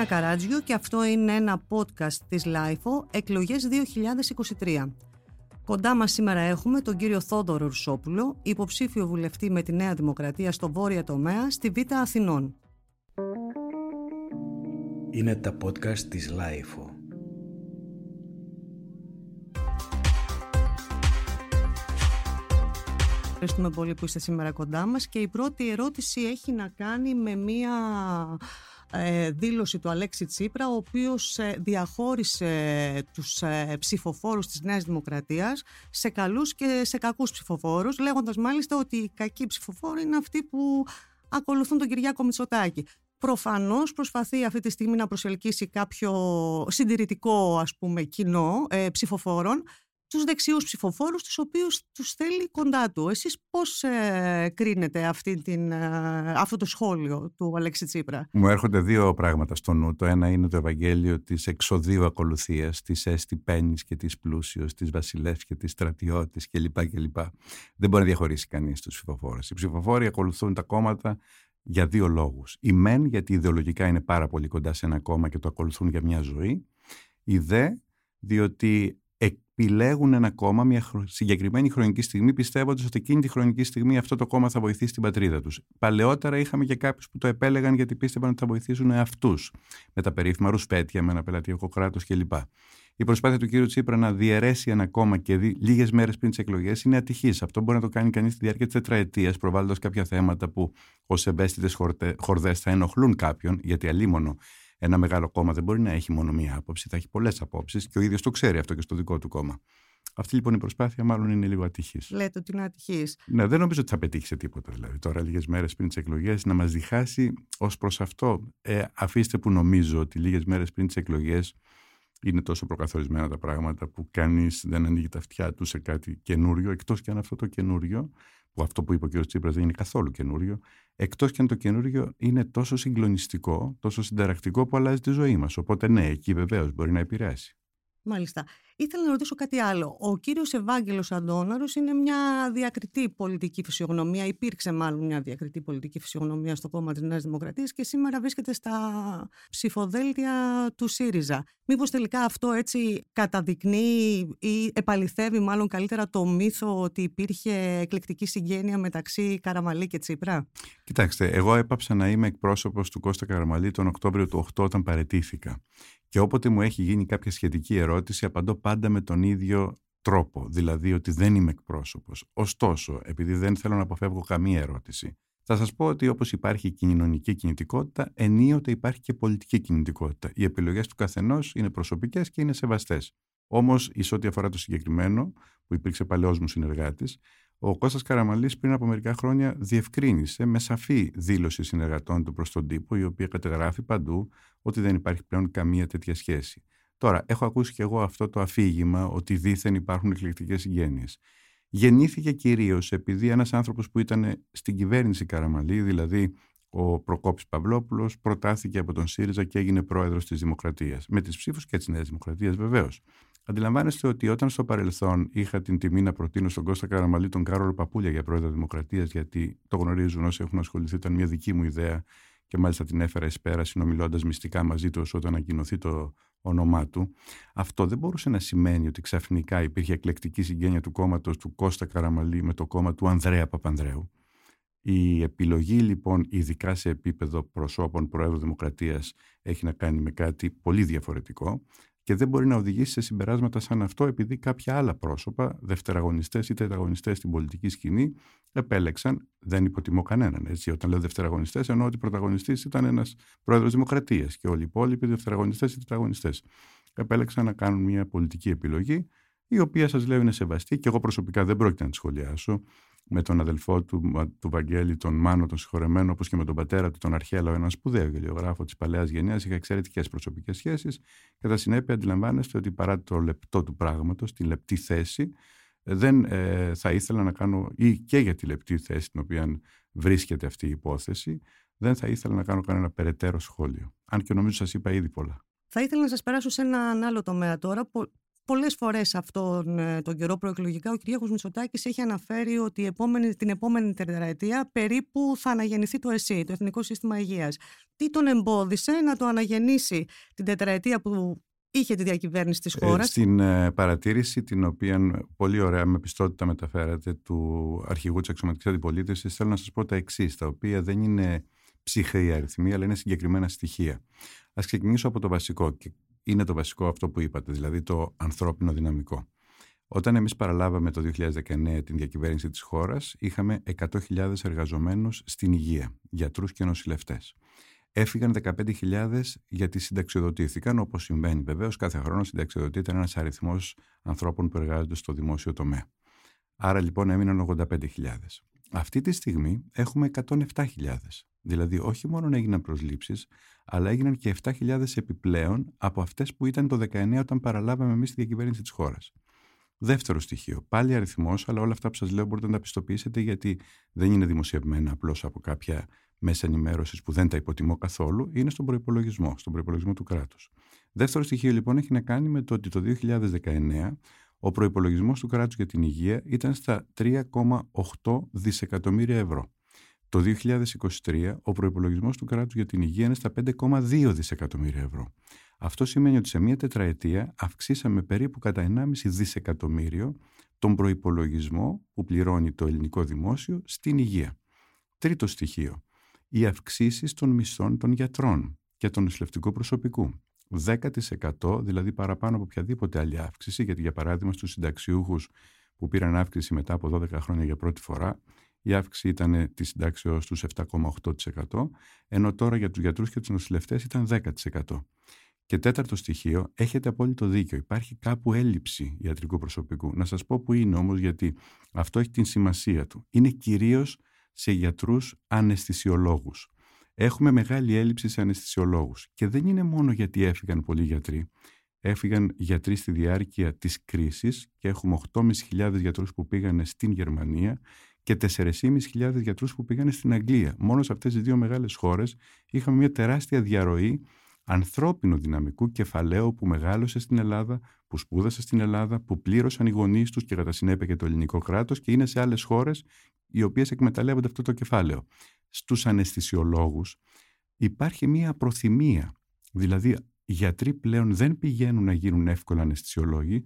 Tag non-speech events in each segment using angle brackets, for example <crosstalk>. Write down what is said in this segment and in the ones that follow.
Ειρήνα Καράτζιο και αυτό είναι ένα podcast της LIFO Εκλογές 2023. Κοντά μας σήμερα έχουμε τον κύριο Θόδωρο Ρουσόπουλο, υποψήφιο βουλευτή με τη Νέα Δημοκρατία στο Βόρεια Τομέα στη Β' Αθηνών. Είναι τα podcast της LIFO. Ευχαριστούμε πολύ που είστε σήμερα κοντά μας και η πρώτη ερώτηση έχει να κάνει με μία ε, δήλωση του Αλέξη Τσίπρα ο οποίος ε, διαχώρισε τους ε, ψηφοφόρους της Νέας Δημοκρατίας σε καλούς και σε κακούς ψηφοφόρους λέγοντας μάλιστα ότι οι κακοί ψηφοφόροι είναι αυτοί που ακολουθούν τον Κυριάκο Μητσοτάκη. Προφανώς προσπαθεί αυτή τη στιγμή να προσελκύσει κάποιο συντηρητικό ας πούμε κοινό ψηφοφόρων τους δεξιούς ψηφοφόρους, τους οποίους τους θέλει κοντά του. Εσείς πώς ε, κρίνετε αυτή την, ε, αυτό το σχόλιο του Αλέξη Τσίπρα; Μου έρχονται δύο πράγματα στο νου. Το ένα είναι το Ευαγγέλιο της εξοδίου ακολουθίας, της έστι πένης και της πλούσιος, της βασιλεύς και της στρατιώτης κλπ. κλπ. Δεν μπορεί να διαχωρίσει κανείς τους ψηφοφόρους. Οι ψηφοφόροι ακολουθούν τα κόμματα για δύο λόγους. Η μεν γιατί ιδεολογικά είναι πάρα πολύ κοντά σε ένα κόμμα και το ακολουθούν για μια ζωή. Η δε διότι επιλέγουν ένα κόμμα μια συγκεκριμένη χρονική στιγμή, πιστεύοντας ότι εκείνη τη χρονική στιγμή αυτό το κόμμα θα βοηθήσει την πατρίδα τους. Παλαιότερα είχαμε και κάποιους που το επέλεγαν γιατί πίστευαν ότι θα βοηθήσουν αυτούς. Με τα περίφημα ρουσπέτια, με ένα πελατειακό κράτος κλπ. Η προσπάθεια του κ. Τσίπρα να διαιρέσει ένα κόμμα και λίγες μέρες πριν τις εκλογές είναι ατυχής. Αυτό μπορεί να το κάνει κανείς στη διάρκεια της τετραετίας, προβάλλοντας κάποια θέματα που ως ευαίσθητες χορδές θα ενοχλούν κάποιον, γιατί αλίμονο ένα μεγάλο κόμμα δεν μπορεί να έχει μόνο μία άποψη, θα έχει πολλές απόψεις και ο ίδιος το ξέρει αυτό και στο δικό του κόμμα. Αυτή λοιπόν η προσπάθεια μάλλον είναι λίγο ατυχής. Λέτε ότι είναι ατυχής. Ναι, δεν νομίζω ότι θα πετύχει σε τίποτα. Δηλαδή, τώρα, λίγες μέρες πριν τις εκλογές, να μας διχάσει ως προς αυτό. Ε, αφήστε που νομίζω ότι λίγες μέρες πριν τις εκλογές είναι τόσο προκαθορισμένα τα πράγματα που κανείς δεν ανοίγει τα αυτιά του σε κάτι καινούριο, εκτός και αν αυτό το καινούριο που αυτό που είπε ο κ. Τσίπρας δεν είναι καθόλου καινούριο, εκτός και αν το καινούριο είναι τόσο συγκλονιστικό, τόσο συνταρακτικό που αλλάζει τη ζωή μας. Οπότε ναι, εκεί βεβαίως μπορεί να επηρεάσει. Μάλιστα. Ήθελα να ρωτήσω κάτι άλλο. Ο κύριος Ευάγγελος Αντώναρος είναι μια διακριτή πολιτική φυσιογνωμία, υπήρξε μάλλον μια διακριτή πολιτική φυσιογνωμία στο κόμμα της Νέας Δημοκρατίας και σήμερα βρίσκεται στα ψηφοδέλτια του ΣΥΡΙΖΑ. Μήπως τελικά αυτό έτσι καταδεικνύει ή επαληθεύει μάλλον καλύτερα το μύθο ότι υπήρχε εκλεκτική συγγένεια μεταξύ Καραμαλή και Τσίπρα; Κοιτάξτε, εγώ έπαψα να είμαι εκπρόσωπος του Κώστα Καραμαλή τον Οκτώβριο του 8 όταν παρετήθηκα. Και όποτε μου έχει γίνει κάποια σχετική ερώτηση, απαντώ πάντα με τον ίδιο τρόπο, δηλαδή ότι δεν είμαι εκπρόσωπος. Ωστόσο, επειδή δεν θέλω να αποφεύγω καμία ερώτηση, θα σας πω ότι όπως υπάρχει κοινωνική κινητικότητα, ενίοτε υπάρχει και πολιτική κινητικότητα. Οι επιλογές του καθενός είναι προσωπικές και είναι σεβαστές. Όμως, εις ό,τι αφορά το συγκεκριμένο, που υπήρξε παλαιός μου συνεργάτης, ο Κώστας Καραμαλής πριν από μερικά χρόνια διευκρίνησε με σαφή δήλωση συνεργατών του προς τον τύπο, η οποία καταγράφει παντού ότι δεν υπάρχει πλέον καμία τέτοια σχέση. Τώρα, έχω ακούσει και εγώ αυτό το αφήγημα ότι δήθεν υπάρχουν εκλεκτικές συγγένειες. Γεννήθηκε κυρίως επειδή ένας άνθρωπος που ήταν στην κυβέρνηση Καραμαλή, δηλαδή ο Προκόπης Παυλόπουλος προτάθηκε από τον ΣΥΡΙΖΑ και έγινε πρόεδρος της Δημοκρατίας. Με τις ψήφους και της Νέας Δημοκρατίας βεβαίως. Αντιλαμβάνεστε ότι όταν στο παρελθόν είχα την τιμή να προτείνω στον Κώστα Καραμαλή τον Κάρολο Παπούλια για πρόεδρο Δημοκρατίας, γιατί το γνωρίζουν όσοι έχουν ασχοληθεί, ήταν μια δική μου ιδέα και μάλιστα την έφερα εις πέρα συνομιλώντας μυστικά μαζί του όταν ανακοινωθεί το όνομά του. Αυτό δεν μπορούσε να σημαίνει ότι ξαφνικά υπήρχε εκλεκτική συγγένεια του κόμματος του Κώστα Καραμαλή με το κόμμα του Ανδρέα Παπανδρέου. Η επιλογή λοιπόν, ειδικά σε επίπεδο προσώπων Προέδρου Δημοκρατίας, έχει να κάνει με κάτι πολύ διαφορετικό και δεν μπορεί να οδηγήσει σε συμπεράσματα σαν αυτό επειδή κάποια άλλα πρόσωπα, δευτεραγωνιστές ή τεταγωνιστές στην πολιτική σκηνή, επέλεξαν, δεν υποτιμώ κανέναν. Έτσι, όταν λέω δευτεραγωνιστές, εννοώ ότι πρωταγωνιστής ήταν ένας πρόεδρος δημοκρατίας και όλοι οι υπόλοιποι δευτεραγωνιστές ή τεταγωνιστές. Επέλεξαν να κάνουν μια πολιτική επιλογή, η οποία σας λέω είναι σεβαστή και εγώ προσωπικά δεν πρόκειται να τη σχολιάσω με τον αδελφό του, του Βαγγέλη, τον Μάνο, τον συγχωρεμένο, όπως και με τον πατέρα του, τον Αρχέλαο, έναν σπουδαίο γελιογράφο της παλαιάς γενιάς, είχα εξαιρετικές προσωπικές σχέσεις. Κατά συνέπεια, αντιλαμβάνεστε ότι παρά το λεπτό του πράγματος, τη λεπτή θέση, δεν ε, θα ήθελα να κάνω, ή και για τη λεπτή θέση στην οποία βρίσκεται αυτή η υπόθεση, δεν θα ήθελα να κάνω κανένα περαιτέρω σχόλιο. Αν και νομίζω σας είπα ήδη πολλά. Θα ήθελα να σας περάσω σε ένα άλλο τομέα τώρα, πολλές φορές αυτόν ε, τον καιρό προεκλογικά ο κ. Μητσοτάκης έχει αναφέρει ότι επόμενη, την επόμενη τετραετία περίπου θα αναγεννηθεί το ΕΣΥ, το Εθνικό Σύστημα Υγείας. Τι τον εμπόδισε; Να το αναγεννήσει την τετραετία που είχε τη διακυβέρνηση της χώρας. Ε, στην ε, παρατήρηση την οποία πολύ ωραία με πιστότητα μεταφέρατε του αρχηγού της αξιωματικής αντιπολίτευσης θέλω να σας πω τα εξής, τα οποία δεν είναι ψυχρή αριθμοί αλλά είναι συγκεκριμένα στοιχεία. Ας ξεκινήσω από το βασικό και είναι το βασικό αυτό που είπατε, δηλαδή το ανθρώπινο δυναμικό. Όταν εμείς παραλάβαμε το 2019 την διακυβέρνηση της χώρας, είχαμε 100.000 εργαζομένους στην υγεία, γιατρούς και νοσηλευτές. Έφυγαν 15.000 γιατί συνταξιοδοτήθηκαν, όπως συμβαίνει βεβαίως. Κάθε χρόνο συνταξιοδοτείται ένας αριθμός ανθρώπων που εργάζονται στο δημόσιο τομέα. Άρα λοιπόν έμειναν 85.000. Αυτή τη στιγμή έχουμε 107.000. Δηλαδή όχι μόνο έγιναν προσλήψεις, αλλά έγιναν και 7.000 επιπλέον από αυτές που ήταν το 19 όταν παραλάβαμε εμείς τη διακυβέρνηση της χώρας. Δεύτερο στοιχείο. Πάλι αριθμός, αλλά όλα αυτά που σας λέω μπορείτε να τα πιστοποιήσετε γιατί δεν είναι δημοσιευμένα απλώς από κάποια μέσα ενημέρωσης που δεν τα υποτιμώ καθόλου, είναι στον προπολογισμό, στον προπολογισμό του κράτους. Δεύτερο στοιχείο λοιπόν έχει να κάνει με το ότι το 2019 ο προπολογισμό του κράτους για την υγεία ήταν στα 3,8 δισεκατομμύρια ευρώ. Το 2023 ο προπολογισμό του κράτους για την υγεία είναι στα 5,2 δισεκατομμύρια ευρώ. Αυτό σημαίνει ότι σε μία τετραετία αυξήσαμε περίπου κατά 1,5 δισεκατομμύριο τον προπολογισμό που πληρώνει το ελληνικό δημόσιο στην υγεία. Τρίτο στοιχείο οι αυξήσεις των μισθών των γιατρών και των νοσηλευτικού προσωπικού. 10% δηλαδή παραπάνω από οποιαδήποτε άλλη αύξηση, γιατί για παράδειγμα στους συνταξιούχους που πήραν αύξηση μετά από 12 χρόνια για πρώτη φορά, η αύξηση ήταν της συντάξεω τους 7,8%, ενώ τώρα για τους γιατρούς και τους νοσηλευτές ήταν 10%. Και τέταρτο στοιχείο, έχετε απόλυτο δίκιο. Υπάρχει κάπου έλλειψη ιατρικού προσωπικού. Να σας πω που είναι όμως, γιατί αυτό έχει την σημασία του. Είναι κυρίως σε γιατρούς αναισθησιολόγους. Έχουμε μεγάλη έλλειψη σε αναισθησιολόγους και δεν είναι μόνο γιατί έφυγαν πολλοί γιατροί. Έφυγαν γιατροί στη διάρκεια της κρίσης και έχουμε 8.500 γιατρούς που πήγαν στην Γερμανία και 4.500 γιατρούς που πήγαν στην Αγγλία. Μόνο σε αυτές τις δύο μεγάλες χώρες είχαμε μια τεράστια διαρροή ανθρώπινου δυναμικού κεφαλαίου που μεγάλωσε στην Ελλάδα, που σπούδασε στην Ελλάδα, που πλήρωσαν οι γονείς τους και κατά συνέπεια και το ελληνικό κράτος και είναι σε άλλες χώρες οι οποίες εκμεταλλεύονται αυτό το κεφάλαιο. Στους αναισθησιολόγους υπάρχει μία προθυμία. Δηλαδή, οι γιατροί πλέον δεν πηγαίνουν να γίνουν εύκολα αναισθησιολόγοι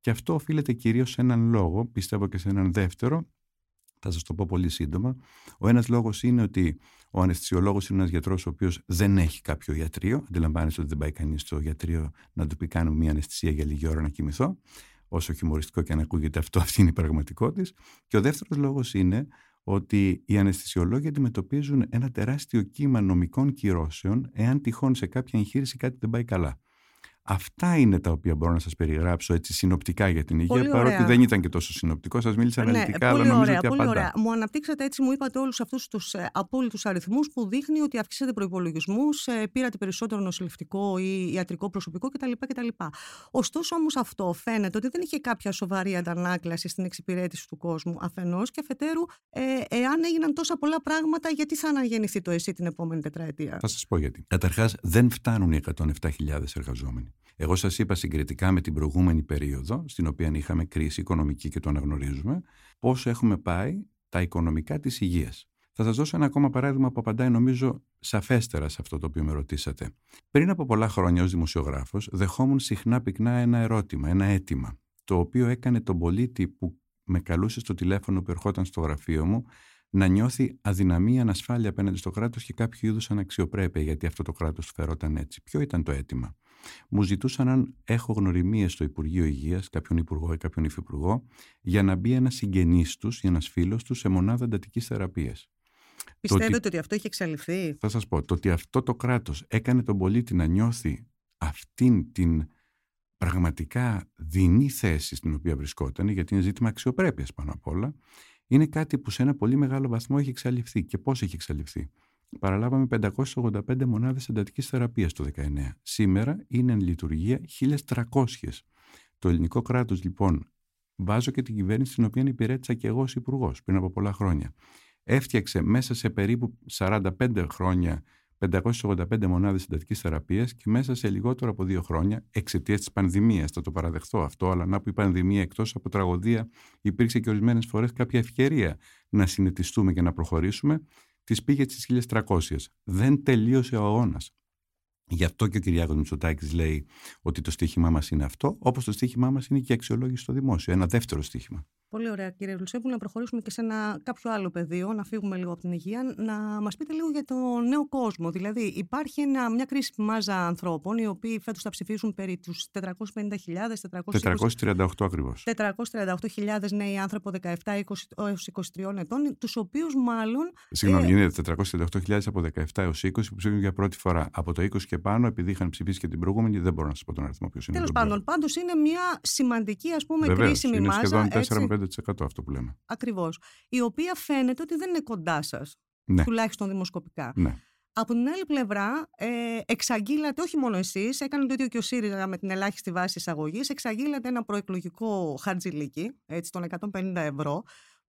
και αυτό οφείλεται κυρίως σε έναν λόγο, πιστεύω και σε έναν δεύτερο, θα σας το πω πολύ σύντομα. Ο ένας λόγος είναι ότι ο αναισθησιολόγος είναι ένας γιατρός ο οποίος δεν έχει κάποιο ιατρείο. Αντιλαμβάνεστε ότι δεν πάει κανείς στο ιατρείο να του πει κάνω μια αναισθησία για λίγη ώρα να κοιμηθώ. Όσο χιουμοριστικό και αν ακούγεται αυτό, <laughs> αυτή είναι η πραγματικότητα. Και ο δεύτερος λόγος είναι ότι οι αναισθησιολόγοι αντιμετωπίζουν ένα τεράστιο κύμα νομικών κυρώσεων εάν τυχόν σε κάποια εγχείρηση κάτι δεν πάει καλά. Αυτά είναι τα οποία μπορώ να σας περιγράψω έτσι συνοπτικά για την υγεία, παρότι δεν ήταν και τόσο συνοπτικό. Σας μίλησα ναι, αναλυτικά, αλλά νομίζω ωραία, ότι πολύ Ωραία. Μου αναπτύξατε έτσι, μου είπατε όλους αυτούς τους ε, απόλυτους αριθμούς που δείχνει ότι αυξήσατε προπολογισμού, ε, πήρατε περισσότερο νοσηλευτικό ή ιατρικό προσωπικό κτλ. κτλ. Ωστόσο όμως αυτό φαίνεται ότι δεν είχε κάποια σοβαρή αντανάκλαση στην εξυπηρέτηση του κόσμου αφενός και αφετέρου, ε, εάν έγιναν τόσα πολλά πράγματα, γιατί θα αναγεννηθεί το ΕΣΥ την επόμενη τετραετία; Θα σας πω γιατί. Καταρχάς, δεν φτάνουν οι 107.000 εργαζόμενοι. Εγώ σας είπα συγκριτικά με την προηγούμενη περίοδο, στην οποία είχαμε κρίση οικονομική και το αναγνωρίζουμε, πώς έχουμε πάει τα οικονομικά της υγείας. Θα σας δώσω ένα ακόμα παράδειγμα που απαντάει νομίζω σαφέστερα σε αυτό το οποίο με ρωτήσατε. Πριν από πολλά χρόνια ως δημοσιογράφος δεχόμουν συχνά πυκνά ένα ερώτημα, ένα αίτημα, το οποίο έκανε τον πολίτη που με καλούσε στο τηλέφωνο που ερχόταν στο γραφείο μου να νιώθει αδυναμία, ανασφάλεια απέναντι στο κράτος και κάποιο είδους αναξιοπρέπεια γιατί αυτό το κράτος φερόταν έτσι. Ποιο ήταν το αίτημα; Μου ζητούσαν αν έχω γνωριμίες στο Υπουργείο Υγείας, κάποιον υπουργό ή κάποιον υφυπουργό, για να μπει ένας συγγενής τους ή ένας φίλος τους σε μονάδα εντατικής θεραπείας. Πιστεύετε ότι, ότι αυτό έχει εξαλειφθεί; Θα σας πω. Το ότι αυτό το κράτος έκανε τον πολίτη να νιώθει αυτήν την πραγματικά δεινή θέση στην οποία βρισκόταν, γιατί είναι ζήτημα αξιοπρέπειας πάνω απ' όλα, είναι κάτι που σε ένα πολύ μεγάλο βαθμό έχει εξαλειφθεί. Και πώς έχει εξαλειφθεί; Παραλάβαμε 585 μονάδες εντατικής θεραπείας το 19. Σήμερα είναι εν λειτουργία 1.300. Το ελληνικό κράτος λοιπόν, βάζω και την κυβέρνηση την οποία υπηρέτησα και εγώ ως υπουργός πριν από πολλά χρόνια, έφτιαξε μέσα σε περίπου 45 χρόνια 585 μονάδες συντατική θεραπείας και μέσα σε λιγότερο από δύο χρόνια, εξαιτίας της πανδημίας, θα το παραδεχτώ αυτό, αλλά να που η πανδημία εκτός από τραγωδία υπήρξε και ορισμένες φορές κάποια ευκαιρία να συνετιστούμε και να προχωρήσουμε, τις πήγε στις 1300. Δεν τελείωσε ο αγώνας. Γι' αυτό και ο Κυριάκος Μητσοτάκης λέει ότι το στίχημά μας είναι αυτό, όπως το στίχημά μας είναι και η αξιολόγηση στο δημόσιο, ένα δεύτερο στίχημα. Πολύ ωραία κύριε Λουσέπου, να προχωρήσουμε και σε ένα κάποιο άλλο πεδίο, να φύγουμε λίγο από την υγεία, να μας πείτε λίγο για το νέο κόσμο. Δηλαδή υπάρχει ένα, μια κρίσιμη μάζα ανθρώπων, οι οποίοι φέτος θα ψηφίσουν περί τους 450.000, 438 ακριβώς. 438.000 νέοι άνθρωποι 17 έως 23 ετών, τους οποίους μάλλον... Συγγνώμη, ε... είναι 438.000 από 17 έως 20 που ψήφουν για πρώτη φορά. Από το 20 και πάνω, επειδή είχαν ψηφίσει και την προηγούμενη, δεν μπορώ να σας πω τον αριθμό ποιος είναι. Τέλος πάντων, πάντως είναι μια σημαντική ας πούμε, Βεβαίως, κρίσιμη είναι μάζα. Σχεδόν 4-5% αυτό που λέμε. Ακριβώς. Η οποία φαίνεται ότι δεν είναι κοντά σας. Ναι. Τουλάχιστον δημοσκοπικά. Ναι. Από την άλλη πλευρά, ε, εξαγγείλατε, όχι μόνο εσείς, έκανε το ίδιο και ο ΣΥΡΙΖΑ με την ελάχιστη βάση εισαγωγής, εξαγγείλατε ένα προεκλογικό χαρτζηλίκι, έτσι, των 150 ευρώ.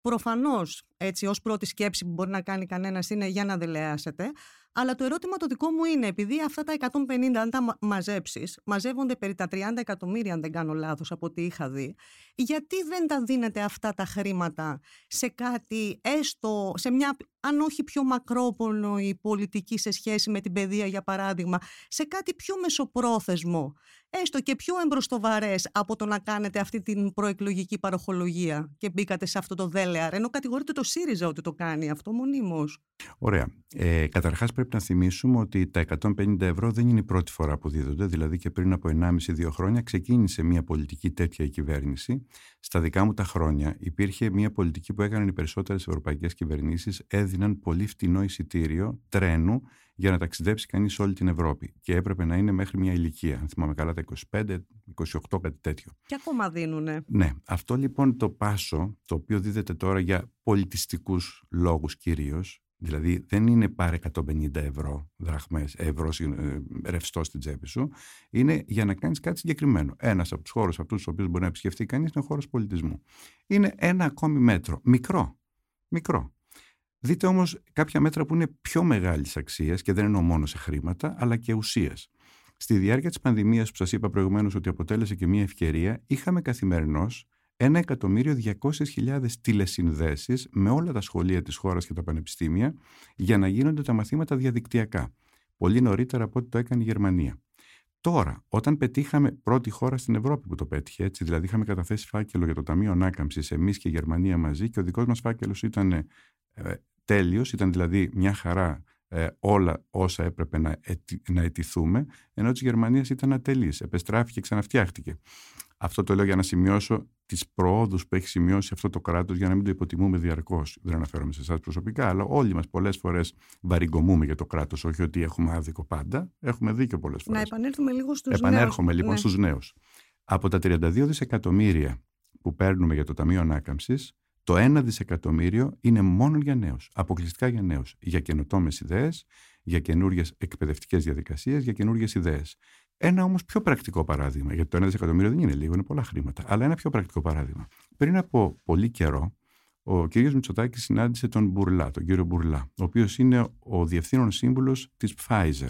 Προφανώς, έτσι, ως πρώτη σκέψη που μπορεί να κάνει κανένας είναι για να δελεάσετε. Αλλά το ερώτημα το δικό μου είναι, επειδή αυτά τα 150, αν τα μαζέψεις, μαζεύονται περί τα 30 εκατομμύρια, αν δεν κάνω λάθος, από ό,τι είχα δει, γιατί δεν τα δίνετε αυτά τα χρήματα σε κάτι, έστω σε μια, αν όχι πιο μακρόπονο η πολιτική σε σχέση με την παιδεία, για παράδειγμα, σε κάτι πιο μεσοπρόθεσμο, έστω και πιο εμπροστοβαρές από το να κάνετε αυτή την προεκλογική παροχολογία και μπήκατε σε αυτό το δέλεαρ, ενώ κατηγορείτε το ΣΥΡΙΖΑ ότι το κάνει αυτό μονίμως. Ωραία. Ε, Καταρχάς, πρέπει να θυμίσουμε ότι τα 150 ευρώ δεν είναι η πρώτη φορά που δίδονται. Δηλαδή, και πριν από 1,5-2 χρόνια ξεκίνησε μια πολιτική τέτοια κυβέρνηση. Στα δικά μου τα χρόνια υπήρχε μια πολιτική που έκαναν οι περισσότερες ευρωπαϊκές κυβερνήσεις, έδιναν πολύ φτηνό εισιτήριο τρένου για να ταξιδέψει κανείς σε όλη την Ευρώπη. Και έπρεπε να είναι μέχρι μια ηλικία. Αν θυμάμαι καλά, τα 25, 28, κάτι τέτοιο. Και ακόμα δίνουνε. Ναι. Αυτό λοιπόν το πάσο, το οποίο δίδεται τώρα για πολιτιστικούς λόγους κυρίως, Δηλαδή δεν είναι πάρε 150 ευρώ, δραχμές, ευρώ ε, ρευστό στην τσέπη σου. Είναι για να κάνεις κάτι συγκεκριμένο. Ένας από τους χώρους αυτούς τους οποίους μπορεί να επισκεφτεί κανείς είναι ο χώρος πολιτισμού. Είναι ένα ακόμη μέτρο. Μικρό. Μικρό. Δείτε όμως κάποια μέτρα που είναι πιο μεγάλης αξίας και δεν εννοώ μόνο σε χρήματα, αλλά και ουσίας. Στη διάρκεια της πανδημίας που σας είπα προηγουμένως ότι αποτέλεσε και μια ευκαιρία, είχαμε καθημερινώς ένα εκατομμύριο 200.000 τηλεσυνδέσεις με όλα τα σχολεία της χώρας και τα πανεπιστήμια για να γίνονται τα μαθήματα διαδικτυακά. Πολύ νωρίτερα από ό,τι το έκανε η Γερμανία. Τώρα, όταν πετύχαμε πρώτη χώρα στην Ευρώπη που το πέτυχε, έτσι, δηλαδή είχαμε καταθέσει φάκελο για το Ταμείο Ανάκαμψης εμείς και η Γερμανία μαζί και ο δικός μας φάκελος ήταν ε, τέλειος, ήταν δηλαδή μια χαρά ε, όλα όσα έπρεπε να, ετι, να ετηθούμε, ενώ της Γερμανίας ήταν ατελής. Επεστράφηκε και ξαναφτιάχτηκε. Αυτό το λέω για να σημειώσω τις προόδους που έχει σημειώσει αυτό το κράτος, για να μην το υποτιμούμε διαρκώς. Δεν αναφέρομαι σε εσάς προσωπικά, αλλά όλοι μας πολλές φορές βαριγκομούμε για το κράτος. Όχι ότι έχουμε άδικο πάντα. Έχουμε δίκιο πολλές φορές. Να επανέλθουμε λίγο στους νέους. Επανέρχομαι λοιπόν ναι. στους νέους. Από τα 32 δισεκατομμύρια που παίρνουμε για το Ταμείο Ανάκαμψης, το 1 δισεκατομμύριο είναι μόνο για νέους. Αποκλειστικά για νέους. Για καινοτόμες ιδέες, για καινούριε εκπαιδευτικές διαδικασίες, για καινούριε ιδέες. Ένα όμως πιο πρακτικό παράδειγμα, γιατί το 1 δισεκατομμύριο δεν είναι λίγο, είναι πολλά χρήματα, αλλά ένα πιο πρακτικό παράδειγμα. Πριν από πολύ καιρό, ο κ. Μητσοτάκης συνάντησε τον Μπουρλά, τον κύριο Μπουρλά, ο οποίος είναι ο διευθύνων σύμβουλος της Pfizer.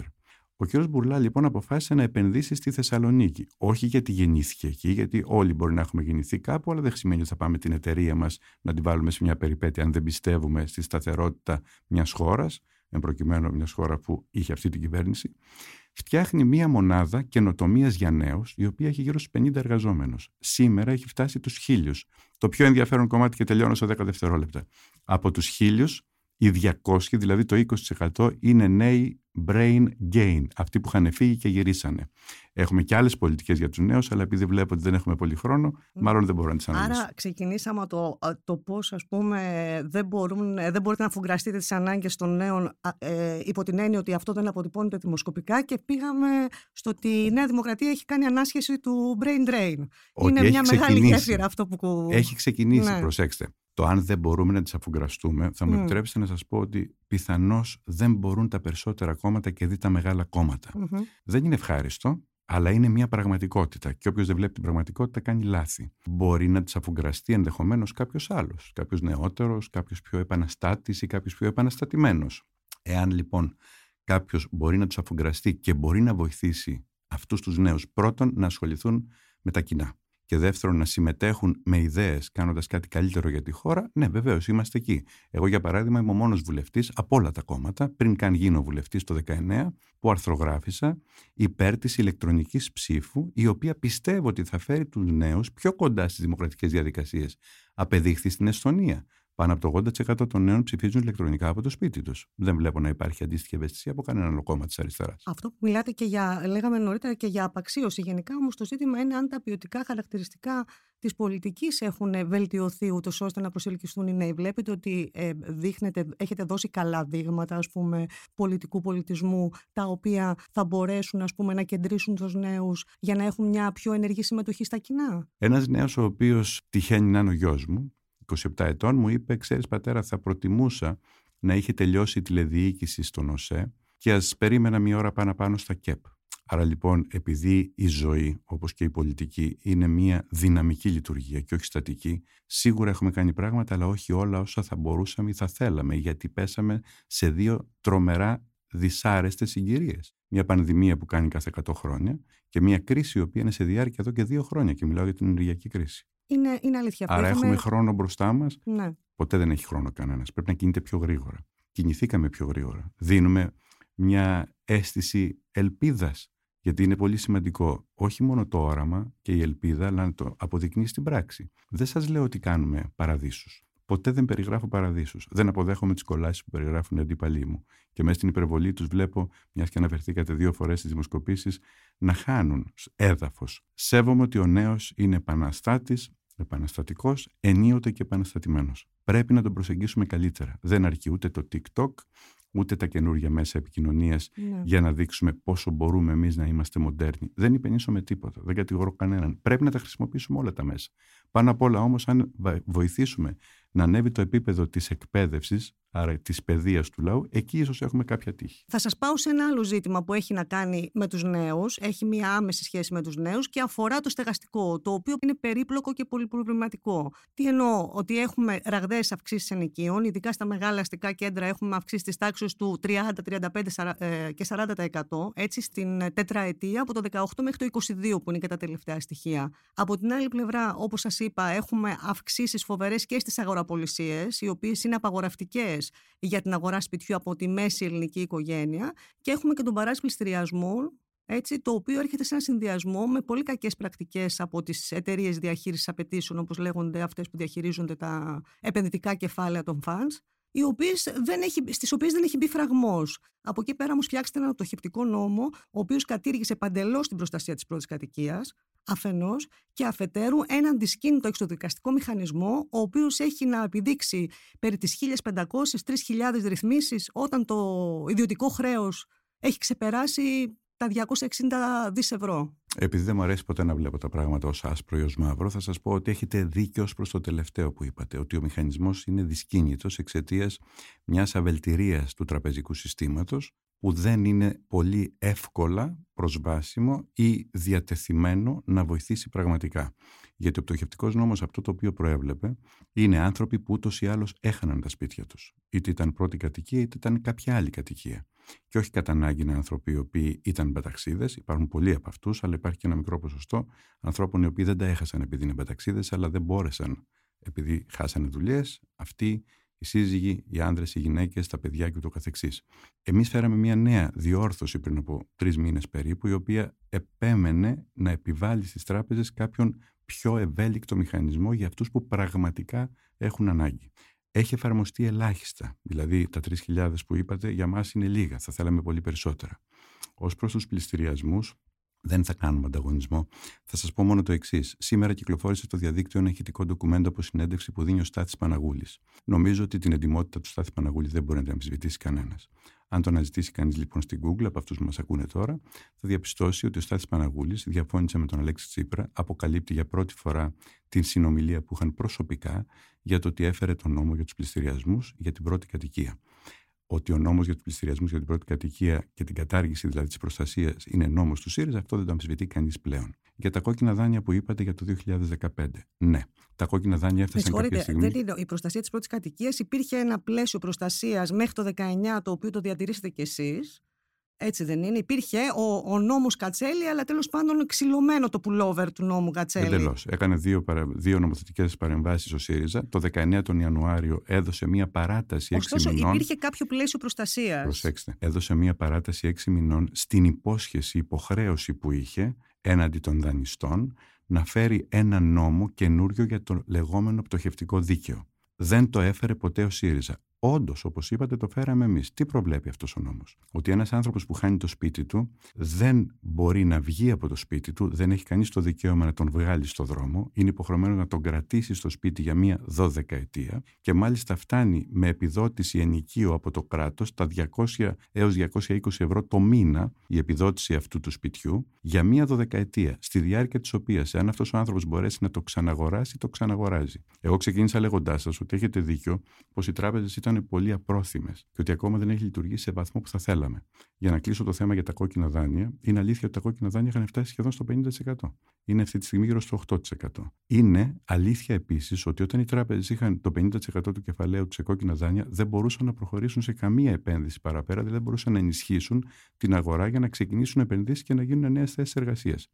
Ο κ. Μπουρλά λοιπόν αποφάσισε να επενδύσει στη Θεσσαλονίκη. Όχι γιατί γεννήθηκε εκεί, γιατί όλοι μπορεί να έχουμε γεννηθεί κάπου, αλλά δεν σημαίνει ότι θα πάμε την εταιρεία μας να την βάλουμε σε μια περιπέτεια αν δεν πιστεύουμε στη σταθερότητα μιας χώρας, εν προκειμένου μιας χώρας που είχε αυτή την κυβέρνηση φτιάχνει μία μονάδα καινοτομίας για νέους, η οποία έχει γύρω στους 50 εργαζόμενους. Σήμερα έχει φτάσει τους χίλιους. Το πιο ενδιαφέρον κομμάτι και τελειώνω σε 10 δευτερόλεπτα. Από τους χίλιους, οι 200, δηλαδή το 20% είναι νέοι brain gain, αυτοί που είχαν φύγει και γυρίσανε. Έχουμε και άλλες πολιτικές για τους νέους, αλλά επειδή βλέπω ότι δεν έχουμε πολύ χρόνο, μάλλον δεν μπορώ να τις αναλύσω. Άρα, ξεκινήσαμε το, το πώς, ας πούμε, δεν, μπορούν, δεν μπορείτε να φουγκραστείτε τις ανάγκες των νέων ε, υπό την έννοια ότι αυτό δεν αποτυπώνεται δημοσκοπικά και πήγαμε στο ότι η Νέα Δημοκρατία έχει κάνει ανάσχεση του brain drain. Ότι Είναι μια μεγάλη γέφυρα αυτό που. Έχει ξεκινήσει, ναι. προσέξτε. Το αν δεν μπορούμε να τις αφουγκραστούμε, θα μου mm. επιτρέψετε να σας πω ότι πιθανώς δεν μπορούν τα περισσότερα κόμματα και δει τα μεγάλα κόμματα. Mm-hmm. Δεν είναι ευχάριστο αλλά είναι μια πραγματικότητα. Και όποιος δεν βλέπει την πραγματικότητα κάνει λάθη. Μπορεί να τη αφουγκραστεί ενδεχομένως κάποιος άλλος. Κάποιος νεότερος, κάποιος πιο επαναστάτης ή κάποιος πιο επαναστατημένος. Εάν λοιπόν κάποιος μπορεί να τους αφουγκραστεί και μπορεί να βοηθήσει αυτούς τους νέους πρώτον να ασχοληθούν με τα κοινά και δεύτερον να συμμετέχουν με ιδέες κάνοντας κάτι καλύτερο για τη χώρα, ναι, βεβαίως είμαστε εκεί. Εγώ, για παράδειγμα, είμαι ο μόνος βουλευτής από όλα τα κόμματα, πριν καν γίνω βουλευτής το 19, που αρθρογράφησα υπέρ της ηλεκτρονικής ψήφου, η οποία πιστεύω ότι θα φέρει τους νέους πιο κοντά στις δημοκρατικές διαδικασίες. Απεδείχθη στην Εστονία. Πάνω από το 80% των νέων ψηφίζουν ηλεκτρονικά από το σπίτι τους. Δεν βλέπω να υπάρχει αντίστοιχη ευαισθησία από κανένα άλλο κόμμα της αριστεράς. Αυτό που μιλάτε και για, λέγαμε νωρίτερα και για απαξίωση. Γενικά όμως το ζήτημα είναι αν τα ποιοτικά χαρακτηριστικά της πολιτικής έχουν βελτιωθεί ούτως ώστε να προσελκυστούν οι νέοι. Βλέπετε ότι ε, δείχνετε, έχετε δώσει καλά δείγματα ας πούμε, πολιτικού πολιτισμού, τα οποία θα μπορέσουν ας πούμε, να κεντρήσουν τους νέους για να έχουν μια πιο ενεργή συμμετοχή στα κοινά; Ένας νέος ο οποίος τυχαίνει να είναι ο γιος μου, 27 ετών, μου είπε: Ξέρεις, πατέρα, θα προτιμούσα να είχε τελειώσει η τηλεδιοίκηση στον ΟΣΕ και ας περίμενα μία ώρα πάνω πάνω στα ΚΕΠ. Άρα λοιπόν, επειδή η ζωή, όπως και η πολιτική, είναι μία δυναμική λειτουργία και όχι στατική, σίγουρα έχουμε κάνει πράγματα, αλλά όχι όλα όσα θα μπορούσαμε ή θα θέλαμε, γιατί πέσαμε σε δύο τρομερά δυσάρεστες συγκυρίες. Μια πανδημία που κάνει κάθε 100 χρόνια και μια κρίση η οποία είναι σε διάρκεια εδώ και δύο χρόνια και μιλάω για την ενεργειακή κρίση. Είναι, είναι αλήθεια. Άρα έχουμε χρόνο μπροστά μας. Ναι. Ποτέ δεν έχει χρόνο κανένας. Πρέπει να κινείται πιο γρήγορα. Κινηθήκαμε πιο γρήγορα. Δίνουμε μια αίσθηση ελπίδας. Γιατί είναι πολύ σημαντικό όχι μόνο το όραμα και η ελπίδα, αλλά να το αποδεικνύεις στην πράξη. Δεν σας λέω ότι κάνουμε παραδείσους. Ποτέ δεν περιγράφω παραδείσους. Δεν αποδέχομαι τις κολλάσεις που περιγράφουν οι αντίπαλοι μου. Και μέσα στην υπερβολή τους βλέπω, μιας και αναφερθήκατε δύο φορές στις δημοσκοπήσεις, να χάνουν έδαφος. Σέβομαι ότι ο νέος είναι επαναστάτης, επαναστατικός, ενίοτε και επαναστατημένος. Πρέπει να τον προσεγγίσουμε καλύτερα. Δεν αρκεί ούτε το TikTok, ούτε τα καινούργια μέσα επικοινωνίας ναι. για να δείξουμε πόσο μπορούμε εμείς να είμαστε μοντέρνοι. Δεν υπενήσω με τίποτα. Δεν κατηγορώ κανέναν. Πρέπει να τα χρησιμοποιήσουμε όλα τα μέσα. Πάνω απ' όλα όμως, αν βοηθήσουμε να ανέβει το επίπεδο της εκπαίδευσης, άρα της παιδείας του λαού, εκεί ίσως έχουμε κάποια τύχη. Θα σας πάω σε ένα άλλο ζήτημα που έχει να κάνει με τους νέους, έχει μία άμεση σχέση με τους νέους και αφορά το στεγαστικό, το οποίο είναι περίπλοκο και πολυπροβληματικό. Τι εννοώ, ότι έχουμε ραγδαίες αυξήσεις ενοικίων, ειδικά στα μεγάλα αστικά κέντρα έχουμε αυξήσεις της τάξης του 30, 35 ε, και 40%, έτσι στην τετραετία από το 18 μέχρι το 22 που είναι και τα τελευταία στοιχεία. Από την άλλη πλευρά, όπως σας είπα, έχουμε αυξήσεις φοβερές και στις αγοραπολισίες, οι οποίες είναι απαγορευτικές για την αγορά σπιτιού από τη μέση ελληνική οικογένεια και έχουμε και τον παράσι πληστηριασμού, έτσι, το οποίο έρχεται σε ένα συνδυασμό με πολύ κακές πρακτικές από τις εταιρείες διαχείρισης απαιτήσεων, όπως λέγονται αυτές που διαχειρίζονται τα επενδυτικά κεφάλαια των funds, οι οποίες δεν έχει, στις οποίες δεν έχει μπει φραγμός. Από εκεί πέρα όμως φτιάξτε ένα τοχεπτικό νόμο, ο οποίος κατήργησε παντελώς την προστασία της πρώτης κατοικίας, αφενός και αφετέρου έναν δυσκίνητο εξωδικαστικό μηχανισμό ο οποίος έχει να επιδείξει περί τις 1.500-3.000 ρυθμίσεις όταν το ιδιωτικό χρέος έχει ξεπεράσει τα 260 δις ευρώ. Επειδή δεν μου αρέσει ποτέ να βλέπω τα πράγματα ως άσπρο ή ως μαύρο, θα σας πω ότι έχετε δίκιο ως προς το τελευταίο που είπατε, ότι ο μηχανισμός είναι δυσκίνητος εξαιτίας μιας αβελτηρίας του τραπεζικού συστήματος που δεν είναι πολύ εύκολα προσβάσιμο ή διατεθειμένο να βοηθήσει πραγματικά. Γιατί ο πτωχευτικός νόμος αυτό το οποίο προέβλεπε είναι άνθρωποι που ούτως ή άλλως έχαναν τα σπίτια τους. Είτε ήταν πρώτη κατοικία, είτε ήταν κάποια άλλη κατοικία. Και όχι κατά ανάγκη είναι άνθρωποι οι οποίοι ήταν μπαταξίδε. Υπάρχουν πολλοί από αυτούς, αλλά υπάρχει και ένα μικρό ποσοστό ανθρώπων οι οποίοι δεν τα έχασαν επειδή είναι μπαταξίδε, αλλά δεν μπόρεσαν επειδή χάσανε δουλειές. Αυτοί οι σύζυγοι, οι άνδρες, οι γυναίκες, τα παιδιά και ούτω καθεξής. Εμείς φέραμε μια νέα διόρθωση πριν από τρεις μήνες περίπου, η οποία επέμενε να επιβάλλει στις τράπεζες κάποιον πιο ευέλικτο μηχανισμό για αυτούς που πραγματικά έχουν ανάγκη. Έχει εφαρμοστεί ελάχιστα, δηλαδή τα 3.000 που είπατε για μας είναι λίγα, θα θέλαμε πολύ περισσότερα. Ως προς τους πληστηριασμούς, δεν θα κάνουμε ανταγωνισμό. Θα σας πω μόνο το εξής. Σήμερα κυκλοφόρησε στο διαδίκτυο ένα ηχητικό ντοκουμέντο από συνέντευξη που δίνει ο Στάθης Παναγούλης. Νομίζω ότι την εντυμότητα του Στάθη Παναγούλη δεν μπορεί να την αμφισβητήσει κανένας. Αν το αναζητήσει κανείς λοιπόν στην Google, από αυτούς που μας ακούνε τώρα, θα διαπιστώσει ότι ο Στάθης Παναγούλης διαφώνησε με τον Αλέξη Τσίπρα, αποκαλύπτει για πρώτη φορά την συνομιλία που είχαν προσωπικά για το ότι έφερε τον νόμο για τους πληστηριασμούς για την πρώτη κατοικία ότι ο νόμος για τους πληστηριασμούς για την πρώτη κατοικία και την κατάργηση δηλαδή της προστασίας είναι νόμος του ΣΥΡΙΖΑ, αυτό δεν το αμφισβητεί κανείς πλέον. Για τα κόκκινα δάνεια που είπατε για το 2015. Ναι, τα κόκκινα δάνεια έφτασαν κάποια στιγμή. Δεν είναι, η προστασία της πρώτης κατοικίας υπήρχε ένα πλαίσιο προστασίας μέχρι το 19 το οποίο το διατηρήσετε κι εσείς Έτσι δεν είναι. Υπήρχε ο, ο νόμος Κατσέλη, αλλά τέλος πάντων ξυλωμένο το pullover του νόμου Κατσέλη. Εντελώς. Έκανε δύο, δύο νομοθετικές παρεμβάσεις ο ΣΥΡΙΖΑ. Το 19 τον Ιανουάριο έδωσε μία παράταση 6 Ωστόσο, μηνών. υπήρχε κάποιο πλαίσιο προστασίας. Προσέξτε. Έδωσε μία παράταση 6 μηνών στην υπόσχεση, υποχρέωση που είχε έναντι των δανειστών να φέρει ένα νόμο καινούριο για το λεγόμενο πτωχευτικό δίκαιο. Δεν το έφερε ποτέ ο ΣΥΡΙΖΑ. Όντως, όπως είπατε, το φέραμε εμείς. Τι προβλέπει αυτός ο νόμος, Ότι ένας άνθρωπος που χάνει το σπίτι του δεν μπορεί να βγει από το σπίτι του, δεν έχει κανείς το δικαίωμα να τον βγάλει στο δρόμο, είναι υποχρεωμένο να τον κρατήσει στο σπίτι για μία δωδεκαετία και μάλιστα φτάνει με επιδότηση ενοικίου από το κράτος τα 200 έως 220 ευρώ το μήνα η επιδότηση αυτού του σπιτιού για μία δωδεκαετία, στη διάρκεια της οποίας, αν αυτός ο άνθρωπος μπορέσει να το ξαναγοράσει, το ξαναγοράζει. Εγώ ξεκίνησα λέγοντάς σας ότι έχετε δίκιο πως οι τράπεζες ήταν πολύ απρόθυμες και ότι ακόμα δεν έχει λειτουργήσει σε βαθμό που θα θέλαμε. Για να κλείσω το θέμα για τα κόκκινα δάνεια, είναι αλήθεια ότι τα κόκκινα δάνεια είχαν φτάσει σχεδόν στο 50%. Είναι αυτή τη στιγμή γύρω στο 8%. Είναι αλήθεια επίσης ότι όταν οι τράπεζες είχαν το 50% του κεφαλαίου του σε κόκκινα δάνεια, δεν μπορούσαν να προχωρήσουν σε καμία επένδυση παραπέρα, δηλαδή δεν μπορούσαν να ενισχύσουν την αγορά για να ξεκινήσουν επενδύσεις και να γίνουν νέες θέσεις εργασίας.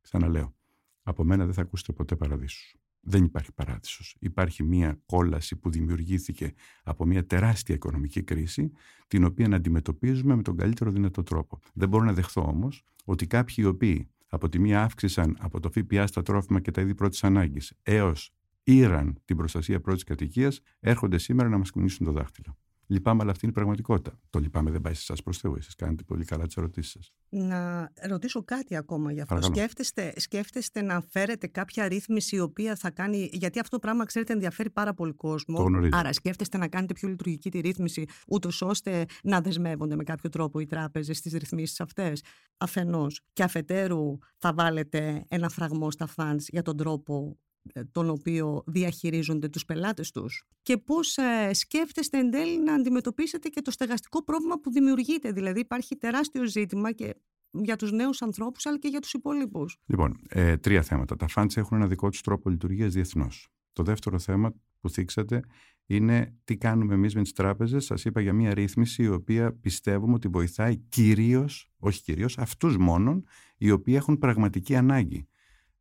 Ξαναλέω, από μένα δεν θα ακούσετε ποτέ παραδείσους δεν υπάρχει παράδεισος. Υπάρχει μια κόλαση που δημιουργήθηκε από μια τεράστια οικονομική κρίση, την οποία να αντιμετωπίζουμε με τον καλύτερο δυνατό τρόπο. Δεν μπορώ να δεχθώ όμως ότι κάποιοι οι οποίοι από τη μία αύξησαν από το ΦΠΑ στα τρόφιμα και τα είδη πρώτης ανάγκης έως ήραν την προστασία πρώτης κατοικίας, έρχονται σήμερα να μας κουνήσουν το δάχτυλο. Λυπάμαι, αλλά αυτή είναι η πραγματικότητα. Το λυπάμαι δεν πάει σε εσάς προς Θεού. Εσείς κάνετε πολύ καλά τις ερωτήσεις σας. Να ρωτήσω κάτι ακόμα γι' αυτό. Σκέφτεστε, σκέφτεστε να φέρετε κάποια ρύθμιση η οποία θα κάνει. Γιατί αυτό το πράγμα, ξέρετε, ενδιαφέρει πάρα πολύ κόσμο. Το Άρα, σκέφτεστε να κάνετε πιο λειτουργική τη ρύθμιση, ούτως ώστε να δεσμεύονται με κάποιο τρόπο οι τράπεζες στις ρυθμίσεις αυτές. Αφενός. Και αφετέρου, θα βάλετε ένα φραγμό στα funds για τον τρόπο ε, τον οποίο διαχειρίζονται τους πελάτες τους και πώς ε, σκέφτεστε εν τέλει να αντιμετωπίσετε και το στεγαστικό πρόβλημα που δημιουργείται. Δηλαδή υπάρχει τεράστιο ζήτημα και για τους νέους ανθρώπους αλλά και για τους υπόλοιπους. Λοιπόν, ε, τρία θέματα. Τα funds έχουν ένα δικό τους τρόπο λειτουργίας διεθνώς. Το δεύτερο θέμα που θίξατε είναι τι κάνουμε εμείς με τις τράπεζες. Σας είπα για μια ρύθμιση η οποία πιστεύουμε ότι βοηθάει κυρίως, όχι κυρίως, αυτούς μόνον οι οποίοι έχουν πραγματική ανάγκη.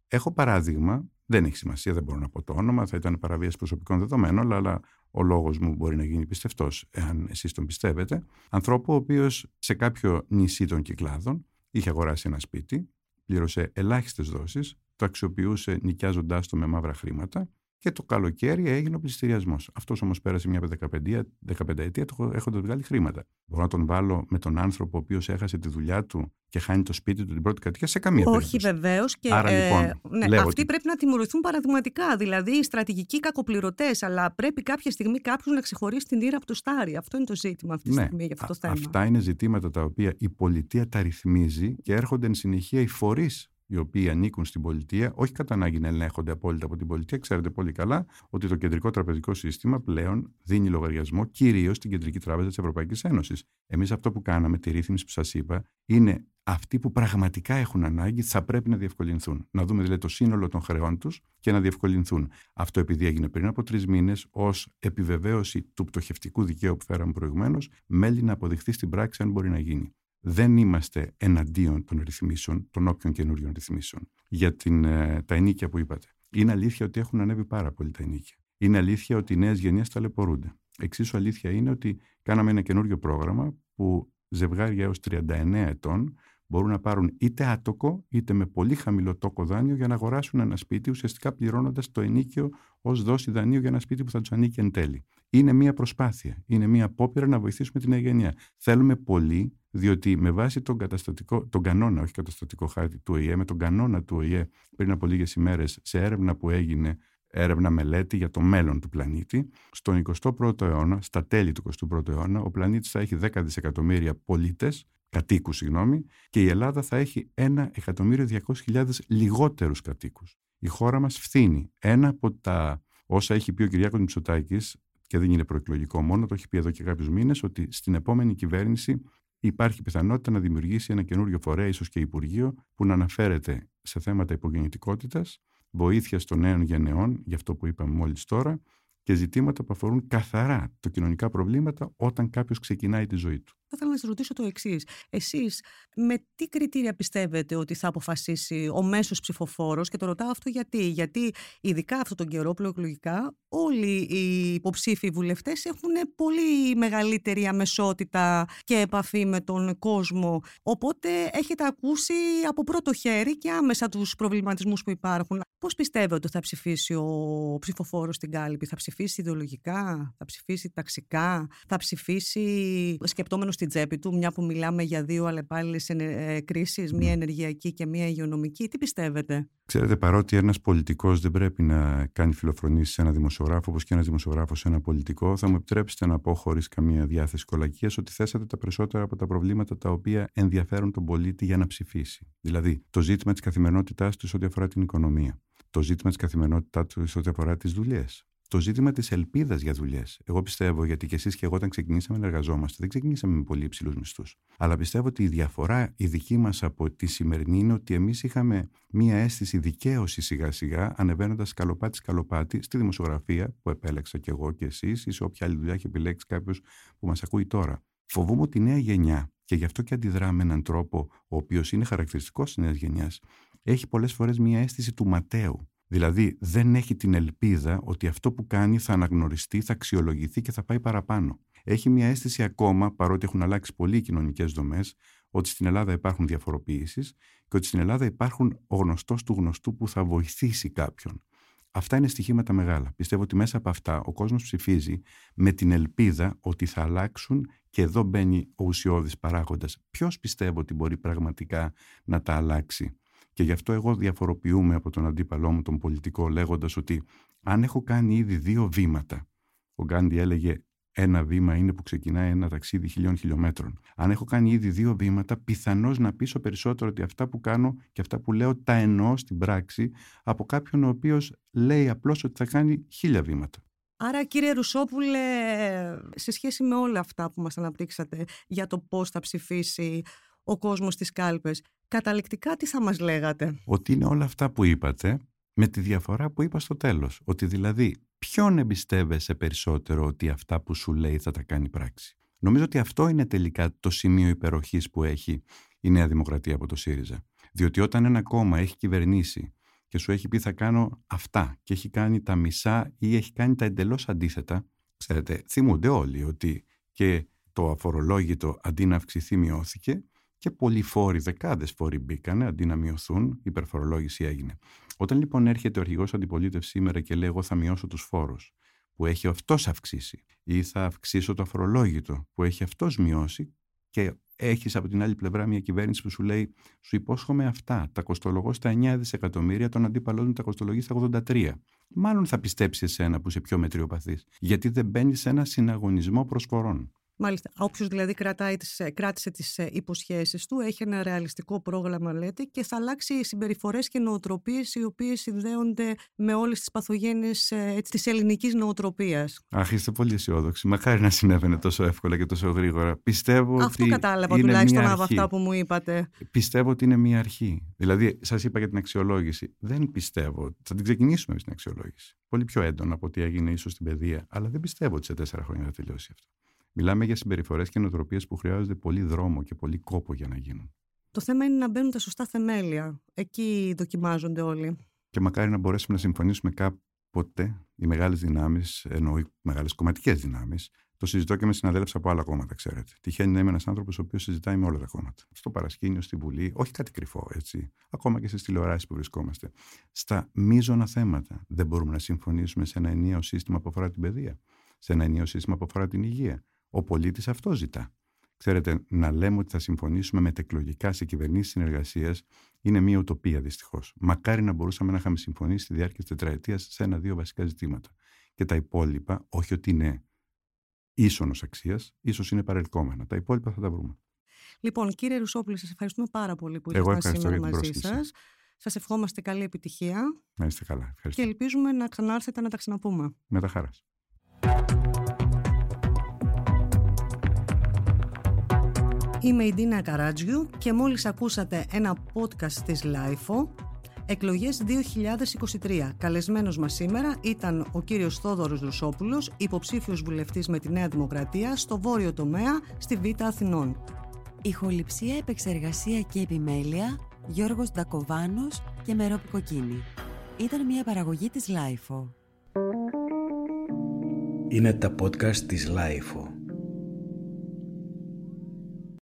Έχω παράδειγμα δεν έχει σημασία, δεν μπορώ να πω το όνομα, θα ήταν παραβίαση προσωπικών δεδομένων, αλλά ο λόγος μου μπορεί να γίνει πιστευτός, εάν εσείς τον πιστεύετε. Ανθρώπου, ο οποίος σε κάποιο νησί των Κυκλάδων είχε αγοράσει ένα σπίτι, πλήρωσε ελάχιστες δόσεις, το αξιοποιούσε νοικιάζοντάς το με μαύρα χρήματα και το καλοκαίρι έγινε ο πληστηριασμός. Αυτός όμως πέρασε μια 15, 15 ετία έχοντας βγάλει χρήματα. Μπορώ να τον βάλω με τον άνθρωπο ο οποίος έχασε τη δουλειά του και χάνει το σπίτι του την πρώτη κατοικία σε καμία περίπτωση. Όχι, βεβαίω. Άρα ε, λοιπόν. Ναι, αυτοί ότι... πρέπει να τιμωρηθούν παραδειγματικά. Δηλαδή, οι στρατηγικοί κακοπληρωτές. Αλλά πρέπει κάποια στιγμή κάποιος να ξεχωρίσει την ήρα από το στάρι. Αυτό είναι το ζήτημα αυτή τη ναι, στιγμή για αυτό το θέμα. Αυτά είναι ζητήματα τα οποία η πολιτεία τα ρυθμίζει και έρχονται εν συνεχεία οι φορείς οι οποίοι ανήκουν στην πολιτεία, όχι κατά ανάγκη να ελέγχονται απόλυτα από την πολιτεία. Ξέρετε πολύ καλά ότι το κεντρικό τραπεζικό σύστημα πλέον δίνει λογαριασμό κυρίως στην Κεντρική Τράπεζα της Ευρωπαϊκής Ένωσης. Εμείς αυτό που κάναμε, τη ρύθμιση που σας είπα, είναι αυτοί που πραγματικά έχουν ανάγκη θα πρέπει να διευκολυνθούν. Να δούμε δηλαδή το σύνολο των χρεών τους και να διευκολυνθούν. Αυτό επειδή έγινε πριν από τρεις μήνες ως επιβεβαίωση του πτωχευτικού δικαίου που φέραμε προηγουμένως, μέλη να αποδειχθεί στην πράξη αν μπορεί να γίνει δεν είμαστε εναντίον των ρυθμίσεων, των όποιων καινούριων ρυθμίσεων. Για την, ε, τα ενίκια που είπατε. Είναι αλήθεια ότι έχουν ανέβει πάρα πολύ τα ενίκια. Είναι αλήθεια ότι οι νέες γενιές ταλαιπωρούνται. Εξίσου αλήθεια είναι ότι κάναμε ένα καινούριο πρόγραμμα που ζευγάρια έως 39 ετών μπορούν να πάρουν είτε άτοκο είτε με πολύ χαμηλό τόκο δάνειο για να αγοράσουν ένα σπίτι, ουσιαστικά πληρώνοντας το ενίκιο ως δόση δανείου για ένα σπίτι που θα τους ανήκει εν τέλει. Είναι μια προσπάθεια. Είναι μια απόπειρα να βοηθήσουμε την νέα Θέλουμε πολύ διότι με βάση τον, καταστατικό, τον κανόνα, όχι καταστατικό χάρτη του ΟΗΕ, με τον κανόνα του ΟΗΕ πριν από λίγες ημέρες σε έρευνα που έγινε, έρευνα μελέτη για το μέλλον του πλανήτη, στον 21ο αιώνα, στα τέλη του 21ου αιώνα, ο πλανήτης θα έχει 10 δισεκατομμύρια πολίτες, κατοίκους συγγνώμη, και η Ελλάδα θα έχει 1.200.000 λιγότερους κατοίκους. Η χώρα μας φθήνει. Ένα από τα όσα έχει πει ο Κυριάκος Μητσοτάκης, και δεν είναι προεκλογικό μόνο, το έχει πει εδώ και κάποιους μήνες, ότι στην επόμενη κυβέρνηση υπάρχει πιθανότητα να δημιουργήσει ένα καινούριο φορέα, ίσως και Υπουργείο, που να αναφέρεται σε θέματα υπογεννητικότητας, βοήθεια των νέων γενεών, για αυτό που είπαμε μόλις τώρα, και ζητήματα που αφορούν καθαρά τα κοινωνικά προβλήματα όταν κάποιος ξεκινάει τη ζωή του. Θα ήθελα να σα ρωτήσω το εξής. Εσείς, με τι κριτήρια πιστεύετε ότι θα αποφασίσει ο μέσος ψηφοφόρος, και το ρωτάω αυτό γιατί. Γιατί, ειδικά αυτόν τον καιρό, προεκλογικά, όλοι οι υποψήφοι βουλευτές έχουν πολύ μεγαλύτερη αμεσότητα και επαφή με τον κόσμο. Οπότε έχετε ακούσει από πρώτο χέρι και άμεσα τους προβληματισμούς που υπάρχουν. Πώς πιστεύετε ότι θα ψηφίσει ο ψηφοφόρος στην κάλπη, θα ψηφίσει ιδεολογικά, θα ψηφίσει ταξικά, θα ψηφίσει σκεπτόμενος στην τσέπη του, μια που μιλάμε για δύο αλλεπάλληλες ε, κρίσεις, μία ενεργειακή και μία υγειονομική. Τι πιστεύετε; Ξέρετε, παρότι ένας πολιτικός δεν πρέπει να κάνει φιλοφρονήσεις σε ένα δημοσιογράφο, όπως και ένας δημοσιογράφος σε ένα πολιτικό, θα μου επιτρέψετε να πω χωρίς καμία διάθεση κολακίας ότι θέσατε τα περισσότερα από τα προβλήματα τα οποία ενδιαφέρουν τον πολίτη για να ψηφίσει. Δηλαδή, το ζήτημα της καθημερινότητάς του ό,τι αφορά την οικονομία. Το ζήτημα της καθημερινότητάς του ό,τι αφορά τις δουλειές το ζήτημα της ελπίδας για δουλειές. Εγώ πιστεύω, γιατί και εσείς και εγώ όταν ξεκινήσαμε να εργαζόμαστε, δεν ξεκινήσαμε με πολύ υψηλούς μισθούς. Αλλά πιστεύω ότι η διαφορά η δική μας από τη σημερινή είναι ότι εμείς είχαμε μία αίσθηση δικαίωσης σιγά-σιγά, ανεβαίνοντας σκαλοπάτι-σκαλοπάτι στη δημοσιογραφία που επέλεξα κι εγώ και εσείς, ή σε όποια άλλη δουλειά έχει επιλέξει κάποιος που μας ακούει τώρα. Φοβούμαι ότι η νέα γενιά, και γι' αυτό και αντιδρά με έναν τρόπο ο οποίος είναι χαρακτηριστικός της νέας γενιάς, έχει πολλές φορές μία αίσθηση του ματέου. Δηλαδή δεν έχει την ελπίδα ότι αυτό που κάνει θα αναγνωριστεί, θα αξιολογηθεί και θα πάει παραπάνω. Έχει μια αίσθηση ακόμα, παρότι έχουν αλλάξει πολύ οι κοινωνικές δομές, ότι στην Ελλάδα υπάρχουν διαφοροποιήσεις και ότι στην Ελλάδα υπάρχουν ο γνωστός του γνωστού που θα βοηθήσει κάποιον. Αυτά είναι στοιχήματα μεγάλα. Πιστεύω ότι μέσα από αυτά ο κόσμος ψηφίζει με την ελπίδα ότι θα αλλάξουν και εδώ μπαίνει ο ουσιώδης παράγοντας. Ποιος πιστεύω ότι μπορεί πραγματικά να τα αλλάξει; Και γι' αυτό εγώ διαφοροποιούμε από τον αντίπαλό μου τον πολιτικό λέγοντας ότι αν έχω κάνει ήδη δύο βήματα, ο Γκάντι έλεγε ένα βήμα είναι που ξεκινάει ένα ταξίδι χιλιών χιλιόμετρων. Αν έχω κάνει ήδη δύο βήματα, πιθανώς να πείσω περισσότερο ότι αυτά που κάνω και αυτά που λέω τα εννοώ στην πράξη από κάποιον ο οποίος λέει απλώς ότι θα κάνει χίλια βήματα. Άρα κύριε Ρουσόπουλε, σε σχέση με όλα αυτά που μας αναπτύξατε για το πώς θα ψηφίσει ο κόσμος στις κάλπες, καταληκτικά τι θα μας λέγατε; Ότι είναι όλα αυτά που είπατε με τη διαφορά που είπα στο τέλος. Ότι δηλαδή ποιον εμπιστεύεσαι περισσότερο ότι αυτά που σου λέει θα τα κάνει πράξη; Νομίζω ότι αυτό είναι τελικά το σημείο υπεροχής που έχει η Νέα Δημοκρατία από το ΣΥΡΙΖΑ. Διότι όταν ένα κόμμα έχει κυβερνήσει και σου έχει πει θα κάνω αυτά και έχει κάνει τα μισά ή έχει κάνει τα εντελώς αντίθετα, ξέρετε, θυμούνται όλοι ότι και το αφορολόγητο αντί να αυξηθεί μειώθηκε και πολλοί φόροι, δεκάδες φόροι μπήκανε αντί να μειωθούν, η υπερφορολόγηση έγινε. Όταν λοιπόν έρχεται ο αρχηγός αντιπολίτευσης σήμερα και λέει: Εγώ θα μειώσω τους φόρους, που έχει αυτός αυξήσει, ή θα αυξήσω το αφορολόγητο, που έχει αυτός μειώσει, και έχεις από την άλλη πλευρά μια κυβέρνηση που σου λέει: Σου υπόσχομαι αυτά, τα κοστολογώ στα 9 δισεκατομμύρια, τον αντίπαλό μου τα κοστολογεί στα 83. Μάλλον θα πιστέψεις εσένα που είσαι πιο μετριοπαθής, γιατί δεν μπαίνεις σε ένα συναγωνισμό προσφορών. Μάλιστα. Όποιος δηλαδή κρατάει τις, ε, κράτησε τις ε, υποσχέσεις του, έχει ένα ρεαλιστικό πρόγραμμα, λέτε, και θα αλλάξει συμπεριφορές και νοοτροπίες οι οποίες συνδέονται με όλες τις παθογένειες της ελληνικής νοοτροπίας. Αχ, είστε πολύ αισιόδοξοι. Μακάρι να συνέβαινε τόσο εύκολα και τόσο γρήγορα. Πιστεύω Αυτό ότι κατάλαβα τουλάχιστον από αυτά που μου είπατε. Πιστεύω ότι είναι μια αρχή. Δηλαδή, σας είπα για την αξιολόγηση. Δεν πιστεύω. Θα την ξεκινήσουμε στην αξιολόγηση. Πολύ πιο έντονα από ό,τι έγινε ίσως στην παιδεία. Αλλά δεν πιστεύω ότι σε τέσσερα χρόνια θα τελειώσει αυτό. Μιλάμε για συμπεριφορές και νοοτροπίες που χρειάζονται πολύ δρόμο και πολύ κόπο για να γίνουν. Το θέμα είναι να μπαίνουν τα σωστά θεμέλια. Εκεί δοκιμάζονται όλοι. Και μακάρι να μπορέσουμε να συμφωνήσουμε κάποτε οι μεγάλες δυνάμεις, ενώ οι μεγάλες κομματικές δυνάμεις. Το συζητώ και με συναδέλφους από άλλα κόμματα, ξέρετε. Τυχαίνει να είμαι ένας άνθρωπος ο οποίος συζητάει με όλα τα κόμματα. Στο παρασκήνιο, στη Βουλή, όχι κάτι κρυφό, έτσι. Ακόμα και στις τηλεοράσεις που βρισκόμαστε. Στα μείζωνα θέματα. Δεν μπορούμε να συμφωνήσουμε σε ένα ενιαίο σύστημα που αφορά την παιδεία, σε ένα ενιαίο σύστημα που αφορά την υγεία, ο πολίτης αυτό ζητά. Ξέρετε, να λέμε ότι θα συμφωνήσουμε μετεκλογικά σε κυβερνήσεις συνεργασίας είναι μια ουτοπία δυστυχώς. Μακάρι να μπορούσαμε να είχαμε συμφωνήσει στη διάρκεια της τετραετίας σε ένα-δύο βασικά ζητήματα. Και τα υπόλοιπα, όχι ότι είναι ίσονος αξίας, ίσως είναι παρελκόμενα. Τα υπόλοιπα θα τα βρούμε. Λοιπόν, κύριε Ρουσόπουλη, σας ευχαριστούμε πάρα πολύ που ήρθατε σήμερα μαζί σας. Σας ευχόμαστε καλή επιτυχία. Να είστε καλά. Ευχαριστώ. Και ελπίζουμε να ξανάρθετε να τα ξαναπούμε. Με τα χαράς. Είμαι η Ντίνα Καράτζιου και μόλις ακούσατε ένα podcast της LIFO Εκλογές 2023. Καλεσμένος μας σήμερα ήταν ο κύριος Θόδωρος Ρουσόπουλος, υποψήφιος βουλευτής με τη Νέα Δημοκρατία στο βόρειο τομέα στη Β' Αθηνών. Ηχοληψία, επεξεργασία και επιμέλεια Γιώργος Ντακοβάνος και Μερόπη Κοκκίνη. Ήταν μια παραγωγή της LiFO. Είναι τα podcast της LiFO.